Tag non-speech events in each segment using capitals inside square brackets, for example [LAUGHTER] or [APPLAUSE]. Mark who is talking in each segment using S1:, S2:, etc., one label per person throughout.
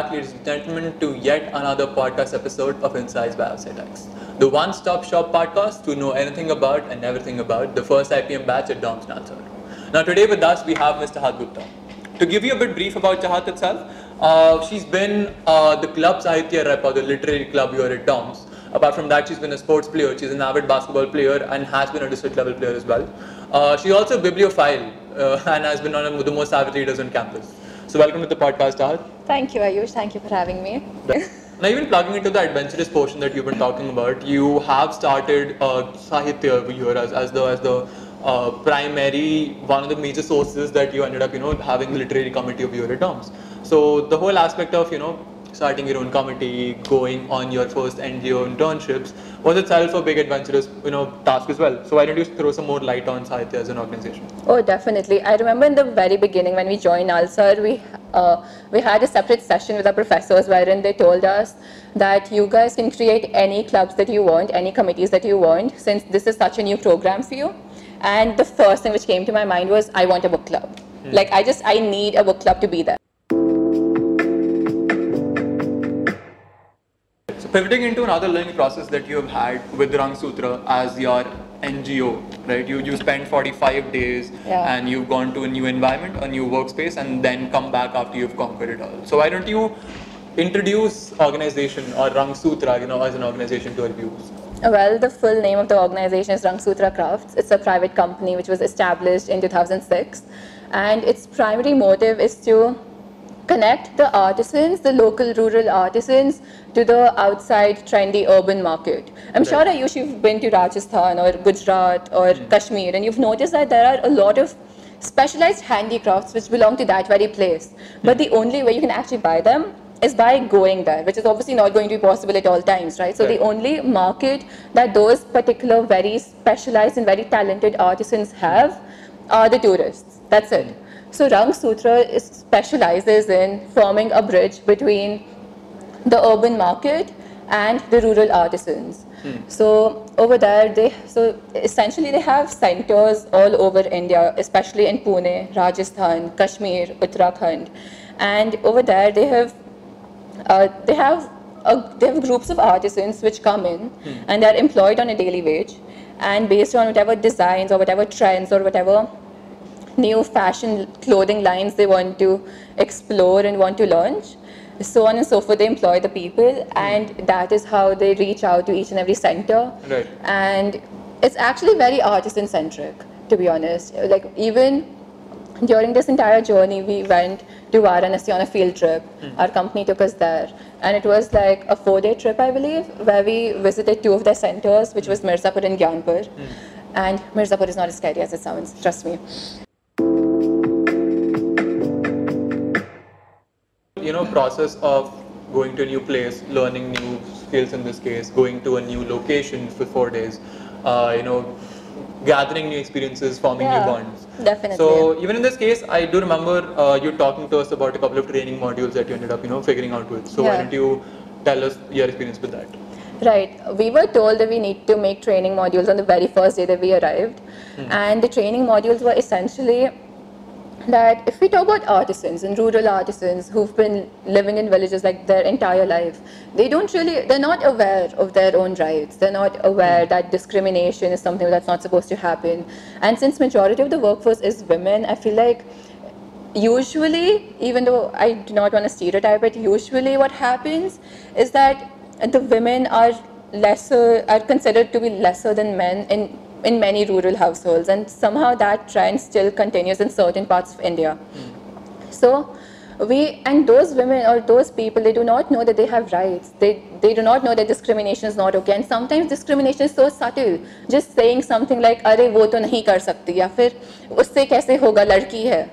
S1: back, ladies and gentlemen, to yet another podcast episode of Insights by OutsightX, the one-stop shop podcast to know anything about and everything about the first IPM batch at DOMS Nalsar. Now, today with us we have Mr. Chahat Gupta. To give you a bit brief about Chahat itself, uh, she's been uh, the club Sahitya rep or the literary club here at DOMS. Apart from that, she's been a sports player. She's an avid basketball player and has been a district level player as well. Uh, she's also a bibliophile uh, [LAUGHS] and has been one of the most avid readers on campus. So welcome to the podcast, Chahat.
S2: Thank you, Ayush. Thank you for having me.
S1: Now, even plugging into the adventurous portion that you've been talking about, you have started uh, Sahitya over here as, as the as the uh, primary one of the major sources that you ended up, you know, having the literary committee of your terms. So the whole aspect of, you know, starting your own committee, going on your first NGO internships was itself a big adventurous, you know, task as well. So why don't you throw some more light on Sahitya as an organization?
S2: Oh, definitely. I remember in the very beginning when we joined Nalsar, we uh, we had a separate session with our professors wherein they told us that you guys can create any clubs that you want, any committees that you want, since this is such a new program for you. And the first thing which came to my mind was, I want a book club. Hmm. Like I just, I need a book club to be there.
S1: Pivoting into another learning process that you have had with Rangsutra as your NGO, right? You you spend 45 days
S2: yeah.
S1: and you've gone to a new environment, a new workspace, and then come back after you've conquered it all. So why don't you introduce organization or Rangsutra, you know, as an organization to our viewers?
S2: Well, the full name of the organization is Rangsutra Crafts. It's a private company which was established in 2006, and its primary motive is to connect the artisans, the local rural artisans, to the outside trendy urban market. I'm right. sure Ayush, you've been to Rajasthan or Gujarat or mm. Kashmir, and you've noticed that there are a lot of specialized handicrafts which belong to that very place. But the only way you can actually buy them is by going there, which is obviously not going to be possible at all times, right? So right. the only market that those particular very specialized and very talented artisans have are the tourists. That's it. So Rangsutra specializes in forming a bridge between the urban market and the rural artisans. Hmm. So over there, they so essentially they have centers all over India, especially in Pune, Rajasthan, Kashmir, Uttarakhand, and over there they have uh, they have a, they have groups of artisans which come in hmm. and they are employed on a daily wage, and based on whatever designs or whatever trends or whatever new fashion clothing lines they want to explore and want to launch. So on and so forth, they employ the people, and that is how they reach out to each and every center.
S1: Right.
S2: And it's actually very artisan centric, to be honest. Like, even during this entire journey, we went to Varanasi on a field trip. Mm. Our company took us there. And it was like a four day trip, I believe, where we visited two of their centers, which was Mirzapur and Gyanpur. Mm. And Mirzapur is not as scary as it sounds, trust me.
S1: Know process of going to a new place, learning new skills in this case, going to a new location for four days, uh, you know, gathering new experiences, forming
S2: yeah,
S1: new bonds.
S2: Definitely.
S1: So even in this case, I do remember uh, you talking to us about a couple of training modules that you ended up, you know, figuring out with. So yeah. why don't you tell us your experience with that?
S2: Right. We were told that we need to make training modules on the very first day that we arrived. Hmm. And the training modules were essentially that if we talk about artisans and rural artisans who've been living in villages like their entire life, they don't really, they're not aware of their own rights. They're not aware that discrimination is something that's not supposed to happen. And since majority of the workforce is women, I feel like usually, even though I do not want to stereotype it, usually what happens is that the women are lesser, are considered to be lesser than men in in many rural households, and somehow that trend still continues in certain parts of India. Mm. So, we and those women or those people they do not know that they have rights they they do not know that discrimination is not okay and sometimes discrimination is so subtle just saying something like अरे वो तो नहीं कर सकती या फिर उससे कैसे होगा लड़की है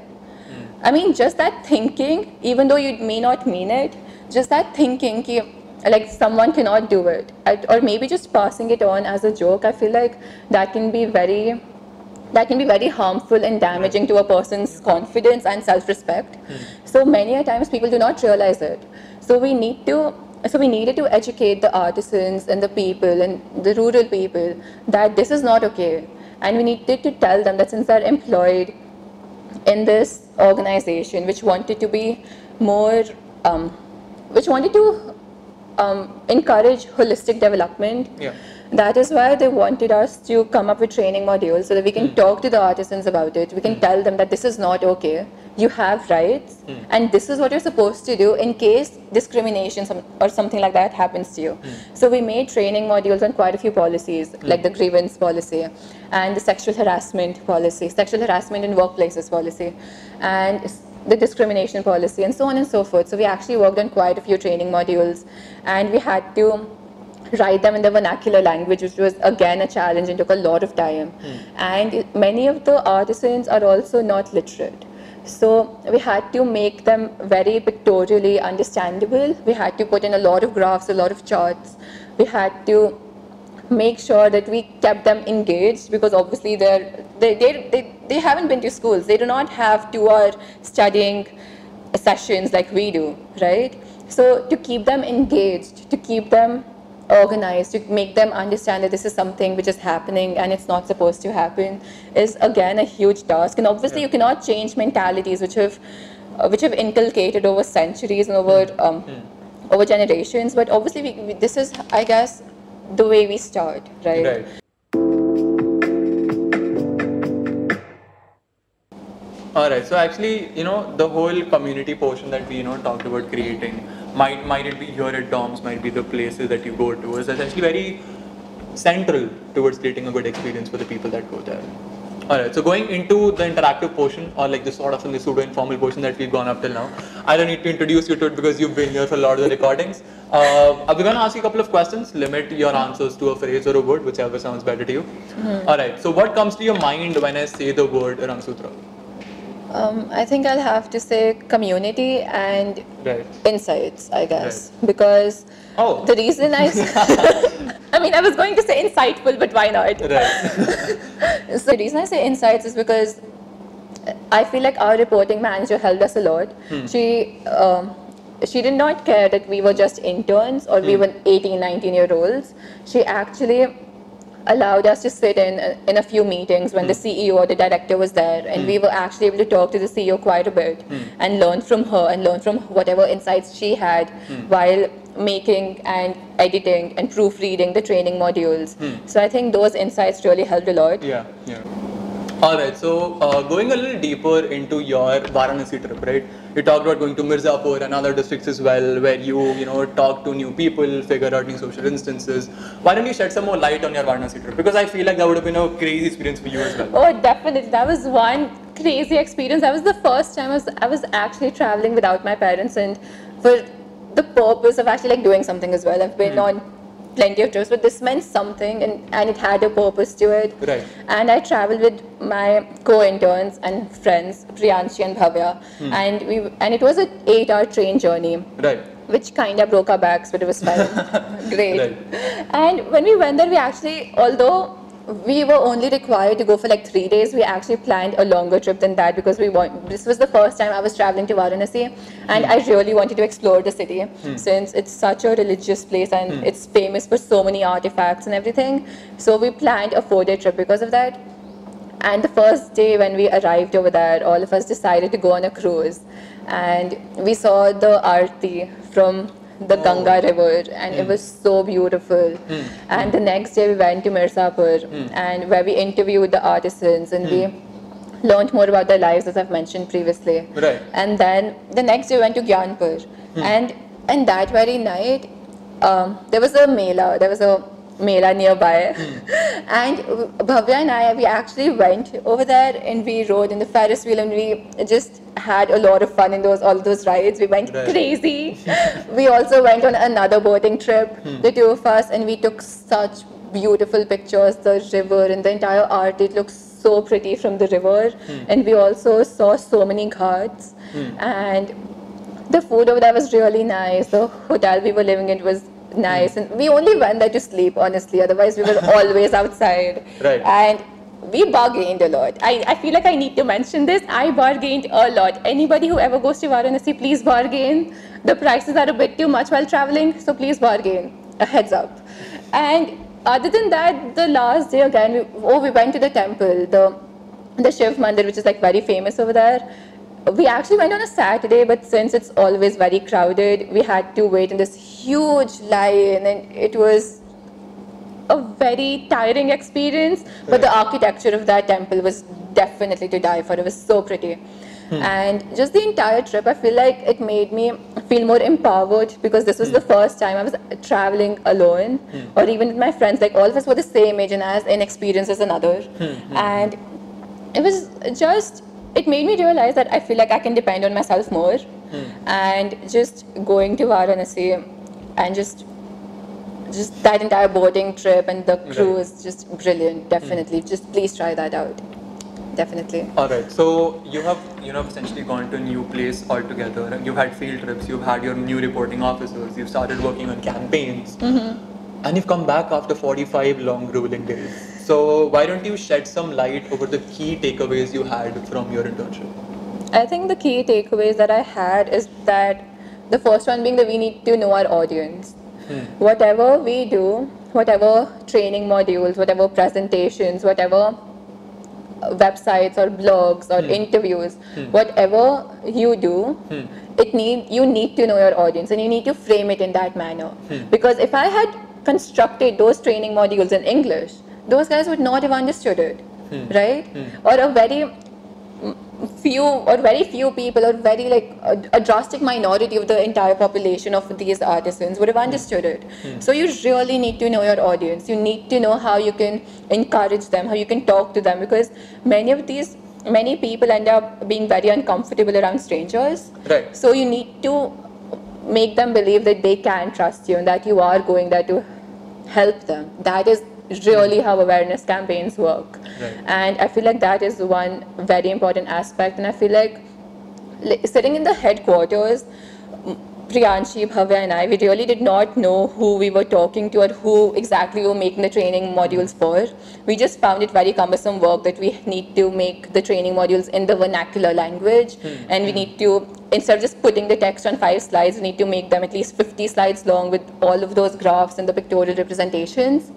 S2: I mean just that thinking even though you may not mean it just that thinking कि like someone cannot do it. Or maybe just passing it on as a joke i feel like that can be very that can be very harmful and damaging to a person's confidence and self-respect. Mm. so many a times people do not realize it. So we need to so we needed to educate the artisans and the people and the rural people that this is not okay. And we needed to tell them that since they're employed in this organization which wanted to be more um, which wanted to um, encourage holistic development.
S1: Yeah.
S2: That is why they wanted us to come up with training modules so that we can hmm. talk to the artisans about it. We can hmm. tell them that this is not okay. You have rights, hmm. and this is what you're supposed to do in case discrimination or something like that happens to you. So we made training modules on quite a few policies, like the grievance policy and the sexual harassment policy, sexual harassment in workplaces policy, and the discrimination policy, and so on and so forth. So we actually worked on quite a few training modules, and we had to write them in the vernacular language, which was again a challenge and took a lot of time. Hmm. And many of the artisans are also not literate. So we had to make them very pictorially understandable. We had to put in a lot of graphs, a lot of charts. We had to make sure that we kept them engaged because obviously they're, they, they, they, they haven't been to schools. They do not have two hour studying sessions like we do, right? So to keep them engaged, to keep them organized, to make them understand that this is something which is happening and it's not supposed to happen is again a huge task. And obviously you cannot change mentalities which have uh, which have inculcated over centuries and over um, over generations. But obviously we, we, this is I guess the way we start, right?
S1: Right. All right. So actually, you know, the whole community portion that we you know talked about creating might might it be here at DOMS, might be the places that you go to, is essentially very central towards creating a good experience for the people that go there. All right. So going into the interactive portion, or like the sort of in the pseudo informal portion that we've gone up till now, I don't need to introduce you to it because you've been here for a lot of the recordings. Uh, we're going to ask you a couple of questions. Limit your answers to a phrase or a word, whichever sounds better to you. All right. So what comes to your mind when I say the word Rangsutra?
S2: Um, I think I'll have to say community and
S1: Right.
S2: insights, I guess, because
S1: Oh.
S2: the reason I, [LAUGHS] [LAUGHS] I mean, I was going to say insightful, but why not?
S1: Right. [LAUGHS]
S2: So the reason I say insights is because I feel like our reporting manager helped us a lot. She um, she did not care that we were just interns or we were 18, 19 year olds. She actually allowed us to sit in in a few meetings when the hmm. CEO or the director was there, and we hmm. were actually able to talk to the CEO quite a bit hmm. and learn from her and learn from whatever insights she had while making and editing and proofreading the training modules. So I think those insights really helped a lot.
S1: Yeah, yeah. All right. So uh, going a little deeper into your Varanasi trip, right? You talked about going to Mirzapur and other districts as well, where you you know talk to new people, figure out new social instances. Why don't you shed some more light on your Varanasi trip? Because I feel like that would have been a crazy experience for you as well.
S2: Oh, definitely. That was one crazy experience. That was the first time I was, I was actually traveling without my parents and for the purpose of actually like doing something as well. I've been on plenty of trips, but this meant something and, and it had a purpose to it.
S1: Right.
S2: And I traveled with my co-interns and friends, Priyanshi and Bhavya, hmm. and we and it was an eight-hour train journey
S1: Right.
S2: which kind of broke our backs, but it was fine. [LAUGHS] Great.
S1: Right.
S2: And when we went there, we actually, although we were only required to go for like three days, we actually planned a longer trip than that because we want. This was the first time I was traveling to Varanasi, and hmm. I really wanted to explore the city hmm. since it's such a religious place and hmm. it's famous for so many artifacts and everything. So we planned a four-day trip because of that. And the first day when we arrived over there, all of us decided to go on a cruise. And we saw the Aarti from the Ganga oh. River, and it hmm. was so beautiful. Hmm. And the next day we went to Mirzapur, hmm. and where we interviewed the artisans and we learned more about their lives, as I've mentioned previously.
S1: Right.
S2: And then the next day we went to Gyanpur, and and that very night um, there was a mela. There was a mela nearby, hmm. [LAUGHS] and uh, Bhavya and I we actually went over there and we rode in the Ferris wheel and we just had a lot of fun in those all those rides. We went
S1: Right.
S2: crazy. [LAUGHS] we also went on another boating trip, hmm. the two of us, and we took such beautiful pictures. The river and the entire art it looks so pretty from the river, hmm. and we also saw so many ghats and the food over there was really nice. The hotel we were living in was nice, and we only went there to sleep. Honestly, otherwise we were always outside. [LAUGHS]
S1: Right.
S2: And we bargained a lot. I, I feel like I need to mention this. I bargained a lot. Anybody who ever goes to Varanasi, please bargain. The prices are a bit too much while traveling, so please bargain. A heads up. And other than that, the last day again, we, oh, we went to the temple, the the Shiv Mandir, which is like very famous over there. we actually went on a Saturday, but since it's always very crowded, we had to wait in this huge line, and it was a very tiring experience. But the architecture of that temple was definitely to die for. It was so pretty. Hmm. And just the entire trip, I feel like it made me feel more empowered because this was the hmm. first time I was traveling alone, hmm. or even with my friends. Like all of us were the same age and as inexperienced as another, and it was just it made me realize that I feel like I can depend on myself more, and just going to Varanasi and just just that entire boarding trip and the crew
S1: Right.
S2: is just brilliant. Definitely, mm. just please try that out. Definitely.
S1: All right. So you have you know essentially gone to a new place altogether. You've had field trips. You've had your new reporting officers. You've started working on campaigns, mm-hmm. and you've come back after 45 long grueling days. So why don't you shed some light over the key takeaways you had from your internship?
S2: I think the key takeaways that I had is that the first one being that we need to know our audience. Hmm. Whatever we do, whatever training modules, whatever presentations, whatever uh, websites or blogs or hmm. interviews, hmm. whatever you do, it need you need to know your audience and you need to frame it in that manner. Because if I had constructed those training modules in English, those guys would not have understood it, right? Or a very few or very few people or very like a, a drastic minority of the entire population of these artisans would have understood it. Hmm. So you really need to know your audience. You need to know how you can encourage them how you can talk to them because many of these many people end up being very uncomfortable around strangers.
S1: Right.
S2: so you need to make them believe that they can trust you and that you are going there to help them. That is really how awareness campaigns work
S1: Right.
S2: and i feel like that is one very important aspect and i feel like li- sitting in the headquarters Priyanshi, Bhavya and I, we really did not know who we were talking to or who exactly we were making the training modules for. We just found it very cumbersome work that we need to make the training modules in the vernacular language hmm. and we hmm. need to, instead of just putting the text on five slides, we need to make them at least 50 slides long with all of those graphs and the pictorial representations.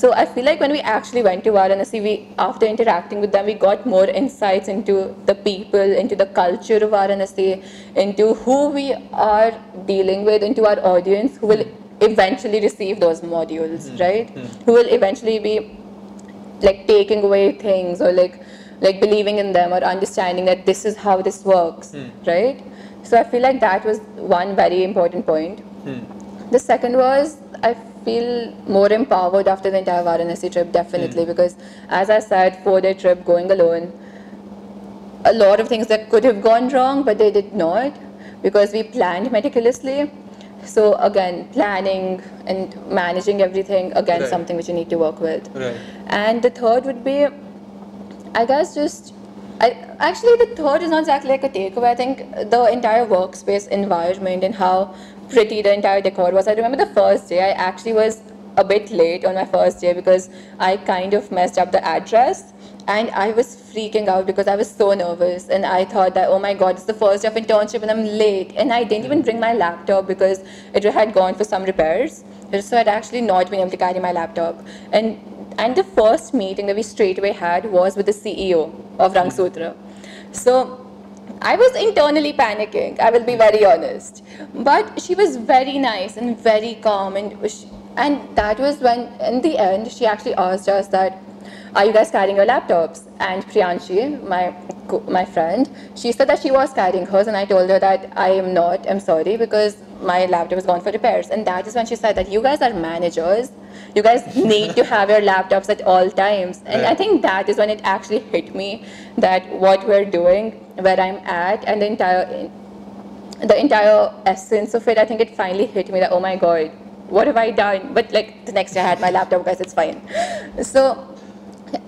S2: So I feel like when we actually went to Varanasi, we after interacting with them, we got more insights into the people, into the culture of Varanasi, into who we are dealing with, into our audience, who will eventually receive those modules, hmm. right? Hmm. Who will eventually be like taking away things or like like believing in them or understanding that this is how this works, hmm. right? So I feel like that was one very important point. The second was I feel more empowered after the entire Varanasi trip, definitely, hmm. because as I said, four day trip going alone, a lot of things that could have gone wrong, but they did not because we planned meticulously. So again, planning and managing everything again
S1: Right.
S2: something which you need to work with.
S1: Right.
S2: And the third would be, I guess, just. I, actually, the third is not exactly like a takeaway. I think the entire workspace environment and how pretty the entire decor was. I remember the first day, I actually was a bit late on my first day because I kind of messed up the address and I was freaking out because I was so nervous and I thought that, oh my god, it's the first day of internship and I'm late. And I didn't even hmm. bring my laptop because it had gone for some repairs. So I'd actually not been able to carry my laptop. And and the first meeting that we straightaway had was with the CEO of Rangsutra. So I was internally panicking, I will be very honest. But she was very nice and very calm and sh and that was when in the end she actually asked us that are you guys carrying your laptops? And Priyanshi, my my friend, she said that she was carrying hers, and I told her that I am not. I'm sorry because my laptop is gone for repairs. And that is when she said that you guys are managers. You guys need to have your laptops at all times. And I think that is when it actually hit me that what we're doing, where I'm at, and the entire the entire essence of it, I think it finally hit me that, oh my god, what have I done? But like the next day I had my laptop, guys, it's fine. So,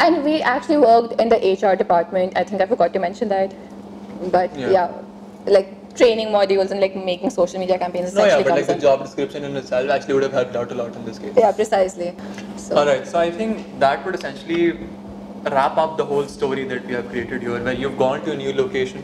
S2: and we actually worked in the HR department. I think I forgot to mention that. But
S1: Yeah.
S2: yeah, like training modules and like making social media campaigns
S1: No, yeah, but like the job description in itself actually would have helped out a lot in this case.
S2: Yeah, precisely. So,
S1: All right, so I think that would essentially wrap up the whole story that we have created here, where you've gone to a new location,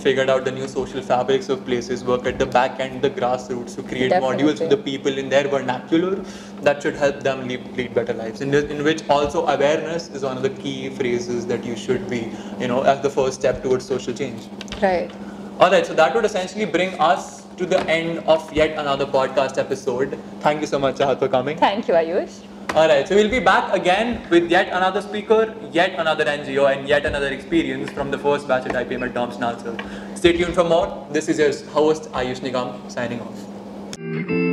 S1: figured out the new social fabrics of places, work at the back end, the grassroots to create modules
S2: Definitely.
S1: with the people in their vernacular that should help them lead, lead better lives. In, in which also awareness is one of the key phrases that you should be, you know, as the first step towards social change.
S2: Right.
S1: Alright, so that would essentially bring us to the end of yet another podcast episode. Thank you so much, Chahat, for coming.
S2: Thank you, Ayush.
S1: Alright, so we'll be back again with yet another speaker, yet another NGO, and yet another experience from the first batch at IPM at DOMS Nalsar. Stay tuned for more. This is your host, Ayush Nigam, signing off.